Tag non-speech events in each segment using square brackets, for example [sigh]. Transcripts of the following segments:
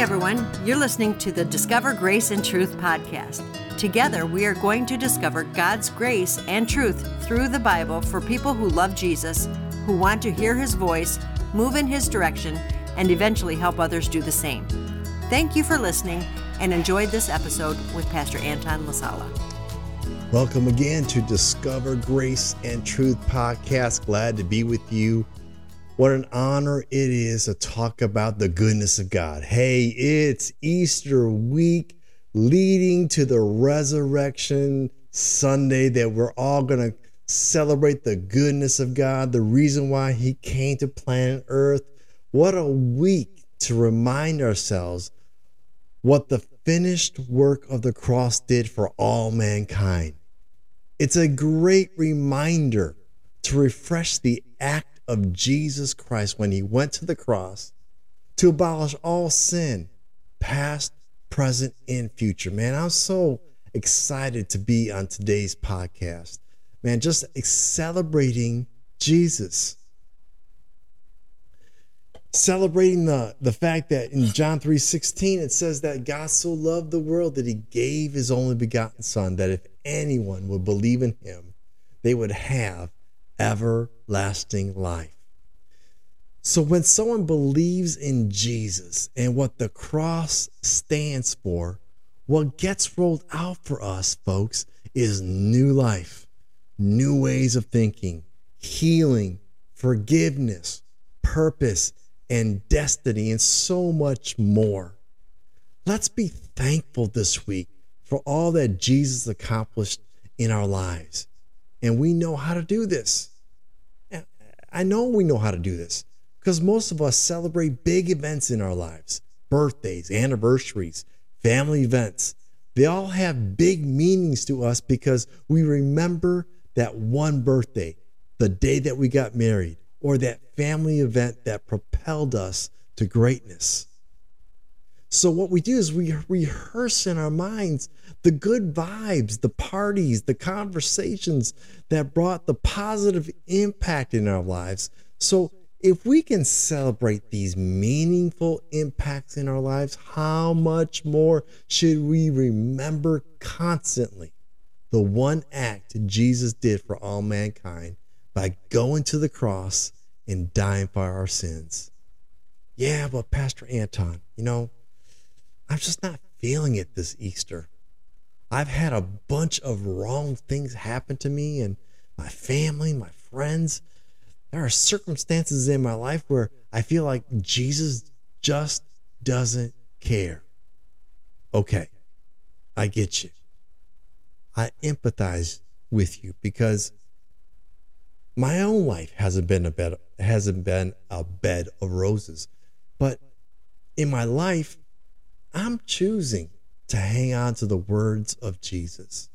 Everyone, you're listening to the Discover Grace and Truth podcast. Together, we are going to discover God's grace and truth through the Bible for people who love Jesus, who want to hear his voice, move in his direction, and eventually help others do the same. Thank you for listening and enjoy this episode with Pastor Anton Lasala. Welcome again to Discover Grace and Truth podcast. Glad to be with you what an honor it is to talk about the goodness of God. Hey, it's Easter week leading to the resurrection Sunday that we're all going to celebrate the goodness of God, the reason why He came to planet Earth. What a week to remind ourselves what the finished work of the cross did for all mankind. It's a great reminder to refresh the act of Jesus Christ when he went to the cross to abolish all sin, past, present, and future. Man, I'm so excited to be on today's podcast. Man, just celebrating Jesus. Celebrating the, the fact that in John 3:16 it says that God so loved the world that he gave his only begotten son that if anyone would believe in him, they would have everlasting life. So when someone believes in Jesus and what the cross stands for, what gets rolled out for us, folks, is new life, new ways of thinking, healing, forgiveness, purpose, and destiny, and so much more. Let's be thankful this week for all that Jesus accomplished in our lives. And we know how to do this. I know we know how to do this because most of us celebrate big events in our lives birthdays, anniversaries, family events. They all have big meanings to us because we remember that one birthday, the day that we got married, or that family event that propelled us to greatness. So, what we do is we rehearse in our minds the good vibes, the parties, the conversations that brought the positive impact in our lives. So, if we can celebrate these meaningful impacts in our lives, how much more should we remember constantly the one act Jesus did for all mankind by going to the cross and dying for our sins? Yeah, but Pastor Anton, you know, I'm just not feeling it this Easter. I've had a bunch of wrong things happen to me and my family, my friends. There are circumstances in my life where I feel like Jesus just doesn't care. Okay, I get you. I empathize with you because my own life hasn't been a bed hasn't been a bed of roses. But in my life, I'm choosing to hang on to the words of Jesus.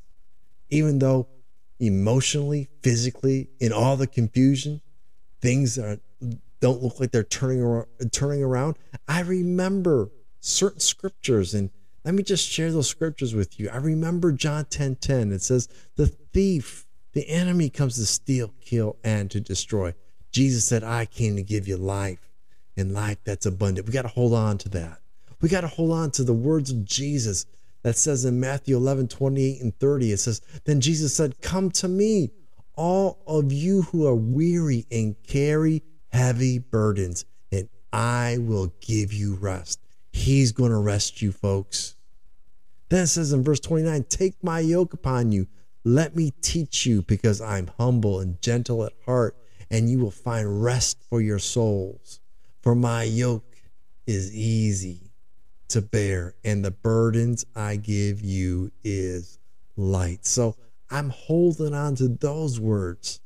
Even though emotionally, physically, in all the confusion, things are, don't look like they're turning around, turning around. I remember certain scriptures and let me just share those scriptures with you. I remember John 10 10. It says, The thief, the enemy comes to steal, kill, and to destroy. Jesus said, I came to give you life and life that's abundant. We got to hold on to that. We got to hold on to the words of Jesus that says in Matthew 11 28 and 30. It says, Then Jesus said, Come to me, all of you who are weary and carry heavy burdens, and I will give you rest. He's going to rest you, folks. Then it says in verse 29 Take my yoke upon you. Let me teach you, because I'm humble and gentle at heart, and you will find rest for your souls. For my yoke is easy to bear, and the burdens I give you is light. So I'm holding on to those words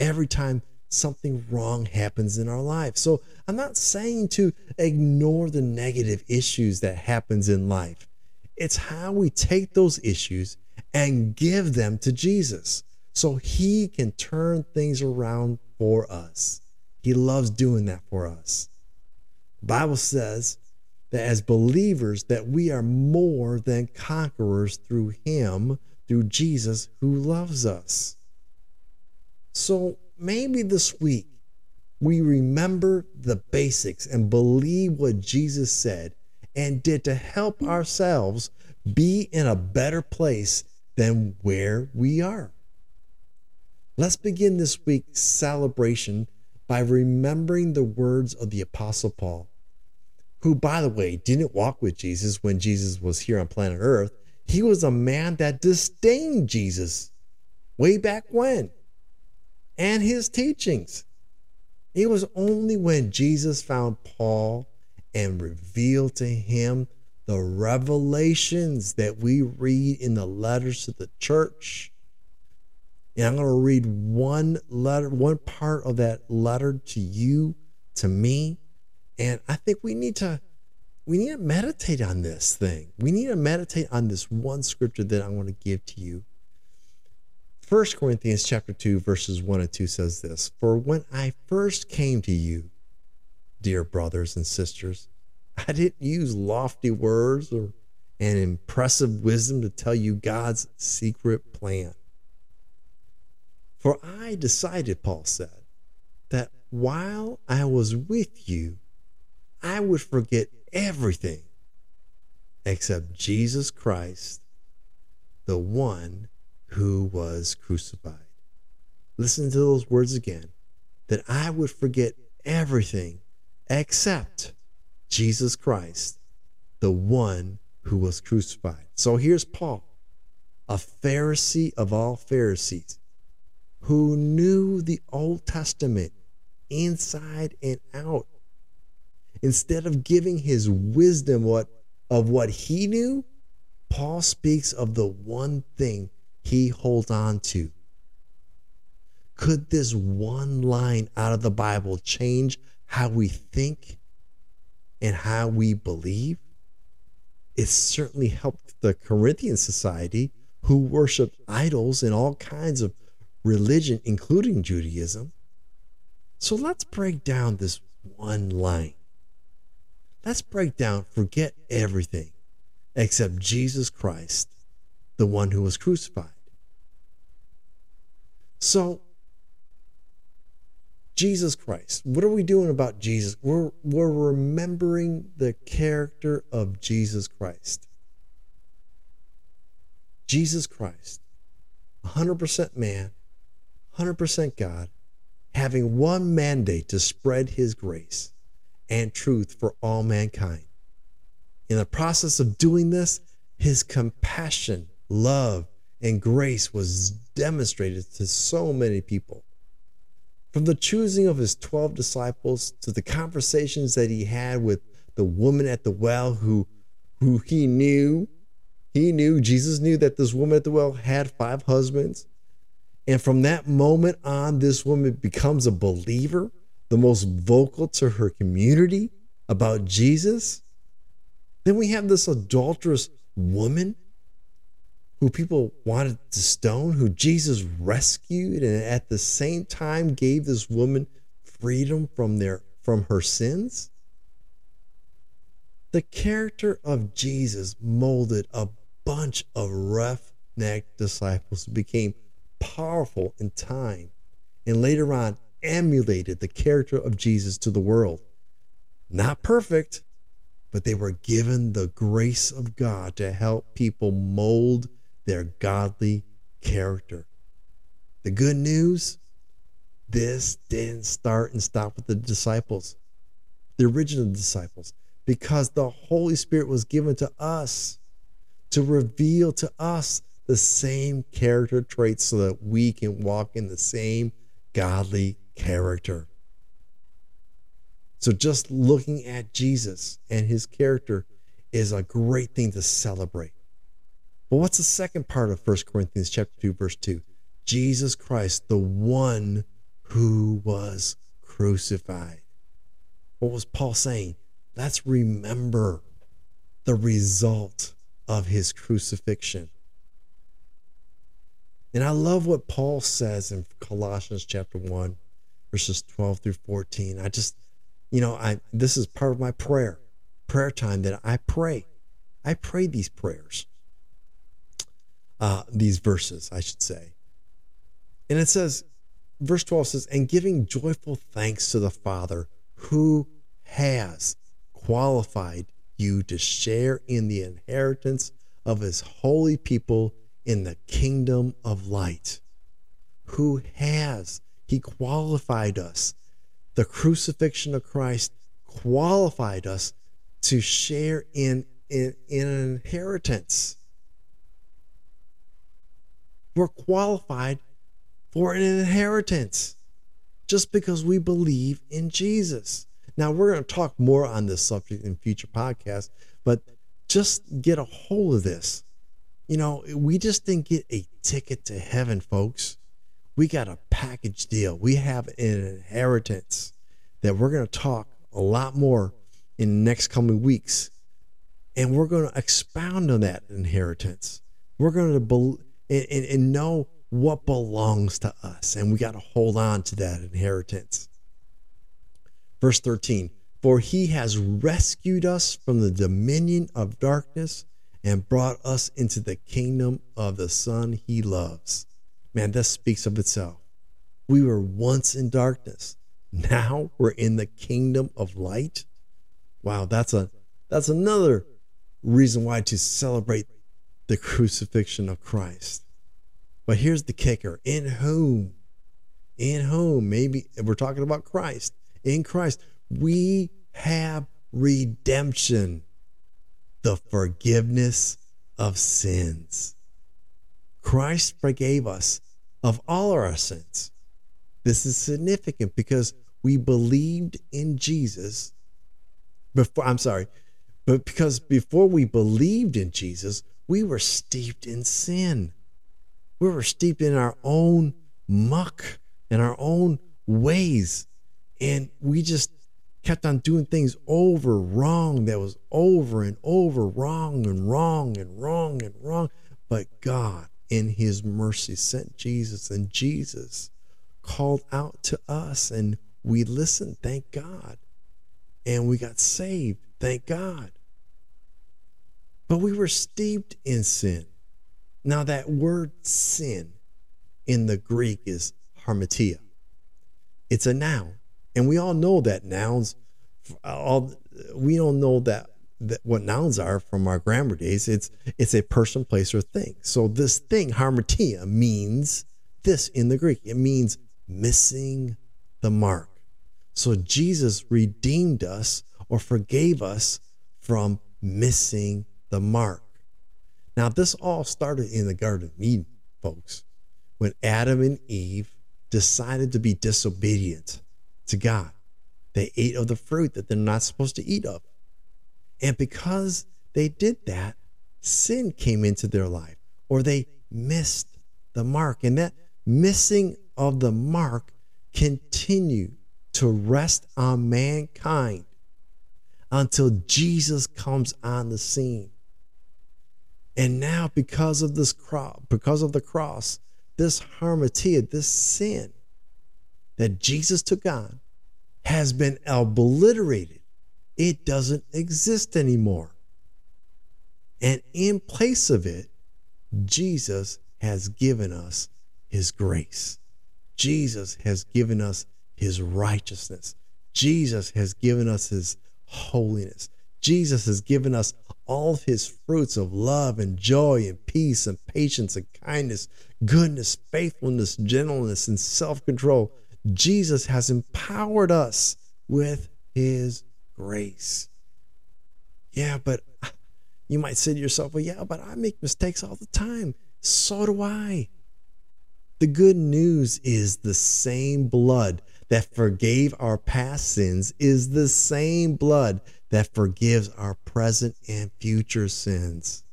every time something wrong happens in our life. So I'm not saying to ignore the negative issues that happens in life. It's how we take those issues and give them to Jesus so he can turn things around for us. He loves doing that for us. The Bible says that as believers that we are more than conquerors through him through Jesus who loves us. So maybe this week we remember the basics and believe what Jesus said and did to help ourselves be in a better place than where we are. Let's begin this week's celebration by remembering the words of the Apostle Paul, who, by the way, didn't walk with Jesus when Jesus was here on planet Earth. He was a man that disdained Jesus way back when and his teachings. It was only when Jesus found Paul and revealed to him the revelations that we read in the letters to the church. And I'm going to read one letter, one part of that letter to you, to me. And I think we need to we need to meditate on this thing. We need to meditate on this one scripture that I want to give to you. 1 Corinthians chapter 2 verses 1 and 2 says this, "For when I first came to you, dear brothers and sisters, [laughs] I didn't use lofty words or an impressive wisdom to tell you God's secret plan. For I decided, Paul said, that while I was with you, I would forget everything except Jesus Christ, the one who was crucified. Listen to those words again that I would forget everything except Jesus Christ, the one who was crucified. So here's Paul, a Pharisee of all Pharisees, who knew the Old Testament inside and out. Instead of giving his wisdom what of what he knew, Paul speaks of the one thing he holds on to. Could this one line out of the Bible change how we think and how we believe. It certainly helped the Corinthian society who worshiped idols in all kinds of religion, including Judaism. So let's break down this one line. Let's break down, forget everything except Jesus Christ, the one who was crucified. So Jesus Christ. What are we doing about Jesus? We're, we're remembering the character of Jesus Christ. Jesus Christ, 100% man, 100% God, having one mandate to spread his grace and truth for all mankind. In the process of doing this, his compassion, love, and grace was demonstrated to so many people. From the choosing of his 12 disciples to the conversations that he had with the woman at the well who who he knew he knew Jesus knew that this woman at the well had five husbands. And from that moment on this woman becomes a believer, the most vocal to her community about Jesus. Then we have this adulterous woman who people wanted to stone, who Jesus rescued and at the same time gave this woman freedom from their from her sins? The character of Jesus molded a bunch of roughneck disciples who became powerful in time and later on emulated the character of Jesus to the world. Not perfect, but they were given the grace of God to help people mold their godly character. The good news this didn't start and stop with the disciples, the original disciples, because the Holy Spirit was given to us to reveal to us the same character traits so that we can walk in the same godly character. So, just looking at Jesus and his character is a great thing to celebrate. But what's the second part of 1 Corinthians chapter 2 verse 2? Jesus Christ, the one who was crucified. What was Paul saying? Let's remember the result of his crucifixion. And I love what Paul says in Colossians chapter 1 verses 12 through 14. I just you know, I this is part of my prayer. Prayer time that I pray. I pray these prayers uh, these verses, I should say. And it says, verse 12 says, and giving joyful thanks to the Father who has qualified you to share in the inheritance of his holy people in the kingdom of light. Who has? He qualified us. The crucifixion of Christ qualified us to share in, in, in an inheritance. We're qualified for an inheritance just because we believe in Jesus. Now, we're going to talk more on this subject in future podcasts, but just get a hold of this. You know, we just didn't get a ticket to heaven, folks. We got a package deal. We have an inheritance that we're going to talk a lot more in the next coming weeks. And we're going to expound on that inheritance. We're going to be, and, and, and know what belongs to us. And we got to hold on to that inheritance. Verse 13 For he has rescued us from the dominion of darkness and brought us into the kingdom of the Son he loves. Man, that speaks of itself. We were once in darkness. Now we're in the kingdom of light. Wow, that's a that's another reason why to celebrate the crucifixion of Christ. But here's the kicker in whom, in whom, maybe we're talking about Christ, in Christ, we have redemption, the forgiveness of sins. Christ forgave us of all our sins. This is significant because we believed in Jesus before, I'm sorry, but because before we believed in Jesus, we were steeped in sin. We were steeped in our own muck and our own ways. And we just kept on doing things over wrong that was over and over wrong and wrong and wrong and wrong. But God, in His mercy, sent Jesus, and Jesus called out to us, and we listened. Thank God and we got saved. Thank God. But we were steeped in sin. Now, that word sin in the Greek is hamartia. It's a noun. And we all know that nouns, all, we don't know that, that what nouns are from our grammar days. It's, it's a person, place, or thing. So this thing, hamartia, means this in the Greek. It means missing the mark. So Jesus redeemed us or forgave us from missing the mark. Now, this all started in the Garden of Eden, folks, when Adam and Eve decided to be disobedient to God. They ate of the fruit that they're not supposed to eat of. And because they did that, sin came into their life or they missed the mark. And that missing of the mark continued to rest on mankind until Jesus comes on the scene. And now, because of this cross, because of the cross, this hamartia, this sin that Jesus took on, has been obliterated. It doesn't exist anymore. And in place of it, Jesus has given us his grace. Jesus has given us his righteousness. Jesus has given us his holiness. Jesus has given us all of his fruits of love and joy and peace and patience and kindness, goodness, faithfulness, gentleness, and self control. Jesus has empowered us with his grace. Yeah, but you might say to yourself, well, yeah, but I make mistakes all the time. So do I. The good news is the same blood that forgave our past sins is the same blood that forgives our present and future sins.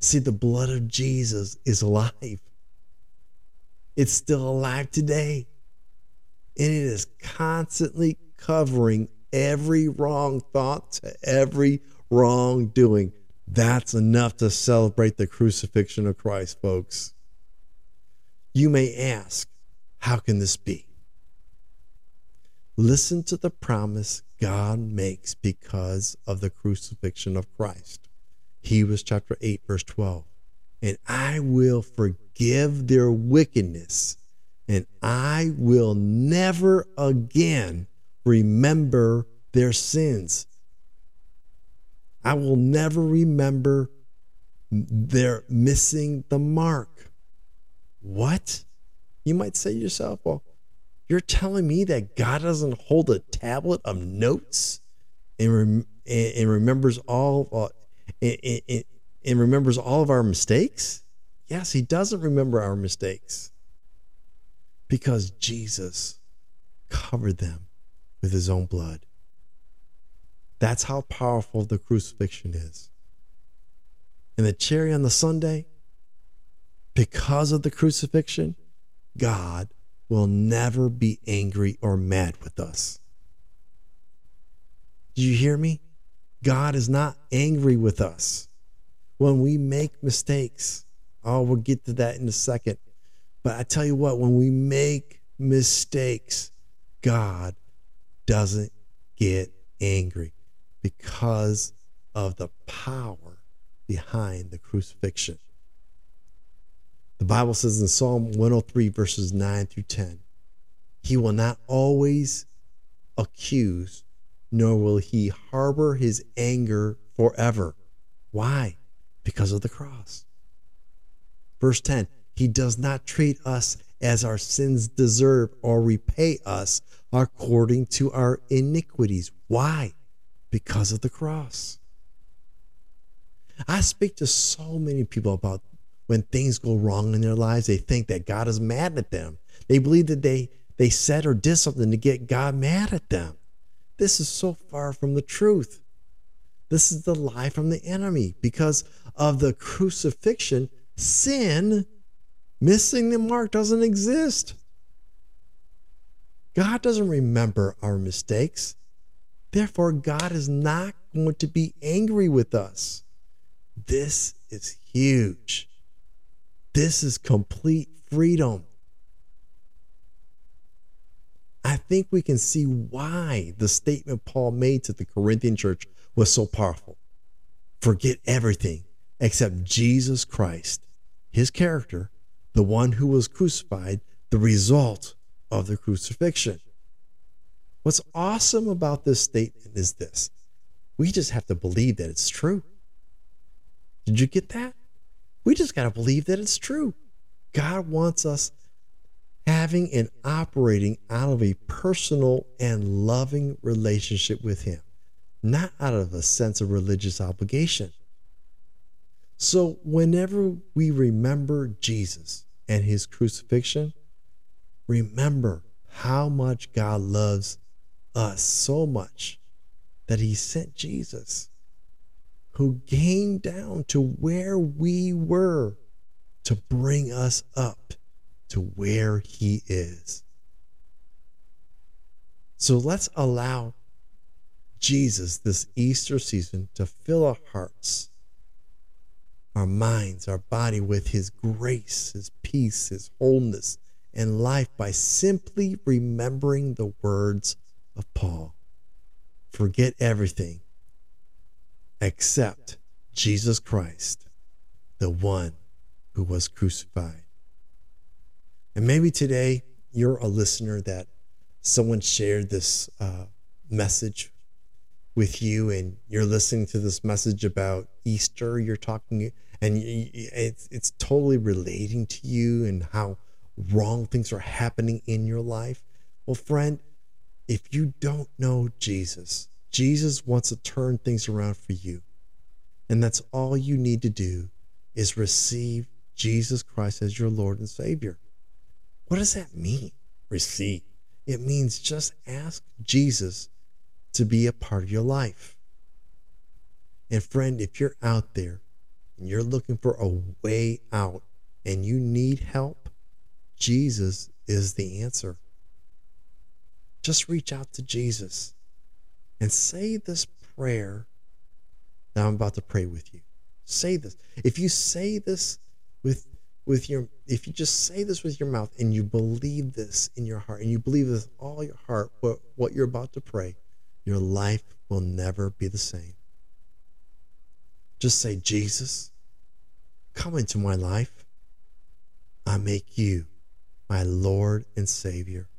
See, the blood of Jesus is alive. It's still alive today. And it is constantly covering every wrong thought to every wrongdoing. That's enough to celebrate the crucifixion of Christ, folks. You may ask, how can this be? Listen to the promise God makes because of the crucifixion of Christ. Hebrews chapter 8, verse 12. And I will forgive their wickedness, and I will never again remember their sins. I will never remember their missing the mark. What? You might say to yourself, well, you're telling me that God doesn't hold a tablet of notes and, rem- and, remembers all uh, and, and, and remembers all of our mistakes? Yes, he doesn't remember our mistakes because Jesus covered them with his own blood. That's how powerful the crucifixion is. And the cherry on the sundae, because of the crucifixion, God will never be angry or mad with us. Do you hear me? God is not angry with us when we make mistakes. Oh, we'll get to that in a second. But I tell you what, when we make mistakes, God doesn't get angry because of the power behind the crucifixion. The Bible says in Psalm 103, verses 9 through 10, He will not always accuse, nor will He harbor His anger forever. Why? Because of the cross. Verse 10 He does not treat us as our sins deserve or repay us according to our iniquities. Why? Because of the cross. I speak to so many people about when things go wrong in their lives, they think that God is mad at them. They believe that they, they said or did something to get God mad at them. This is so far from the truth. This is the lie from the enemy. Because of the crucifixion, sin, missing the mark, doesn't exist. God doesn't remember our mistakes. Therefore, God is not going to be angry with us. This is huge. This is complete freedom. I think we can see why the statement Paul made to the Corinthian church was so powerful. Forget everything except Jesus Christ, his character, the one who was crucified, the result of the crucifixion. What's awesome about this statement is this we just have to believe that it's true. Did you get that? We just got to believe that it's true. God wants us having and operating out of a personal and loving relationship with Him, not out of a sense of religious obligation. So, whenever we remember Jesus and His crucifixion, remember how much God loves us so much that He sent Jesus who came down to where we were to bring us up to where he is. So let's allow Jesus this Easter season to fill our hearts, our minds, our body with his grace, his peace, his wholeness, and life by simply remembering the words of Paul. Forget everything except Jesus Christ, the one who was crucified. And maybe today you're a listener that someone shared this uh, message with you, and you're listening to this message about Easter. You're talking, and it's, it's totally relating to you and how wrong things are happening in your life. Well, friend, if you don't know Jesus, Jesus wants to turn things around for you. And that's all you need to do is receive Jesus Christ as your Lord and Savior. What does that mean? Receive. It means just ask Jesus to be a part of your life. And friend, if you're out there and you're looking for a way out and you need help, Jesus is the answer. Just reach out to Jesus and say this prayer that I'm about to pray with you. Say this. If you say this with with your if you just say this with your mouth and you believe this in your heart and you believe with all your heart what, what you're about to pray, your life will never be the same. Just say, Jesus, come into my life. I make you my Lord and Savior.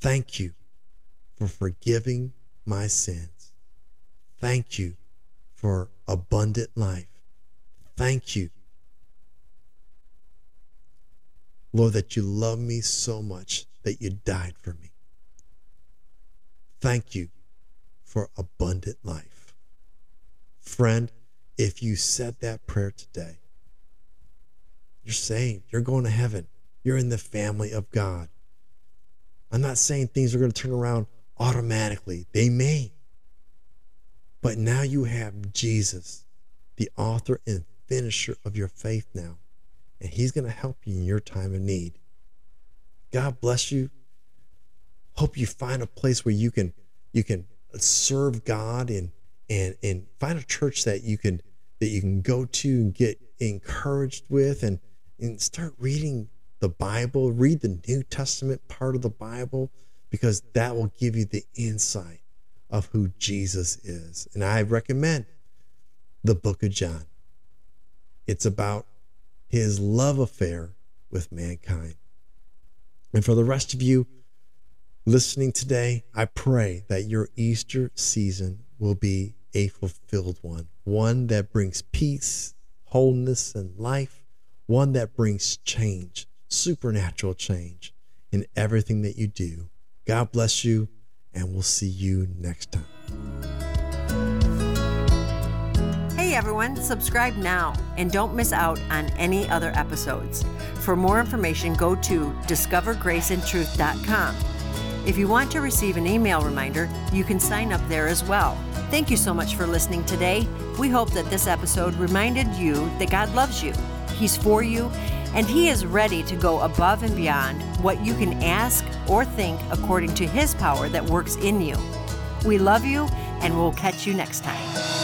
Thank you for forgiving my sins. Thank you for abundant life. Thank you. Lord, that you love me so much that you died for me. Thank you for abundant life. Friend, if you said that prayer today, you're saved. You're going to heaven. You're in the family of God. I'm not saying things are going to turn around automatically, they may. But now you have Jesus, the author and finisher of your faith now, and He's going to help you in your time of need. God bless you. Hope you find a place where you can you can serve God and and and find a church that you can that you can go to and get encouraged with and and start reading the Bible, read the New Testament part of the Bible because that will give you the insight of who Jesus is. And I recommend the book of John. It's about his love affair with mankind. And for the rest of you listening today, I pray that your Easter season will be a fulfilled one, one that brings peace, wholeness, and life, one that brings change, supernatural change in everything that you do. God bless you, and we'll see you next time. Hey everyone, subscribe now and don't miss out on any other episodes. For more information, go to discovergraceandtruth.com. If you want to receive an email reminder, you can sign up there as well. Thank you so much for listening today. We hope that this episode reminded you that God loves you, He's for you, and He is ready to go above and beyond what you can ask or think according to His power that works in you. We love you, and we'll catch you next time.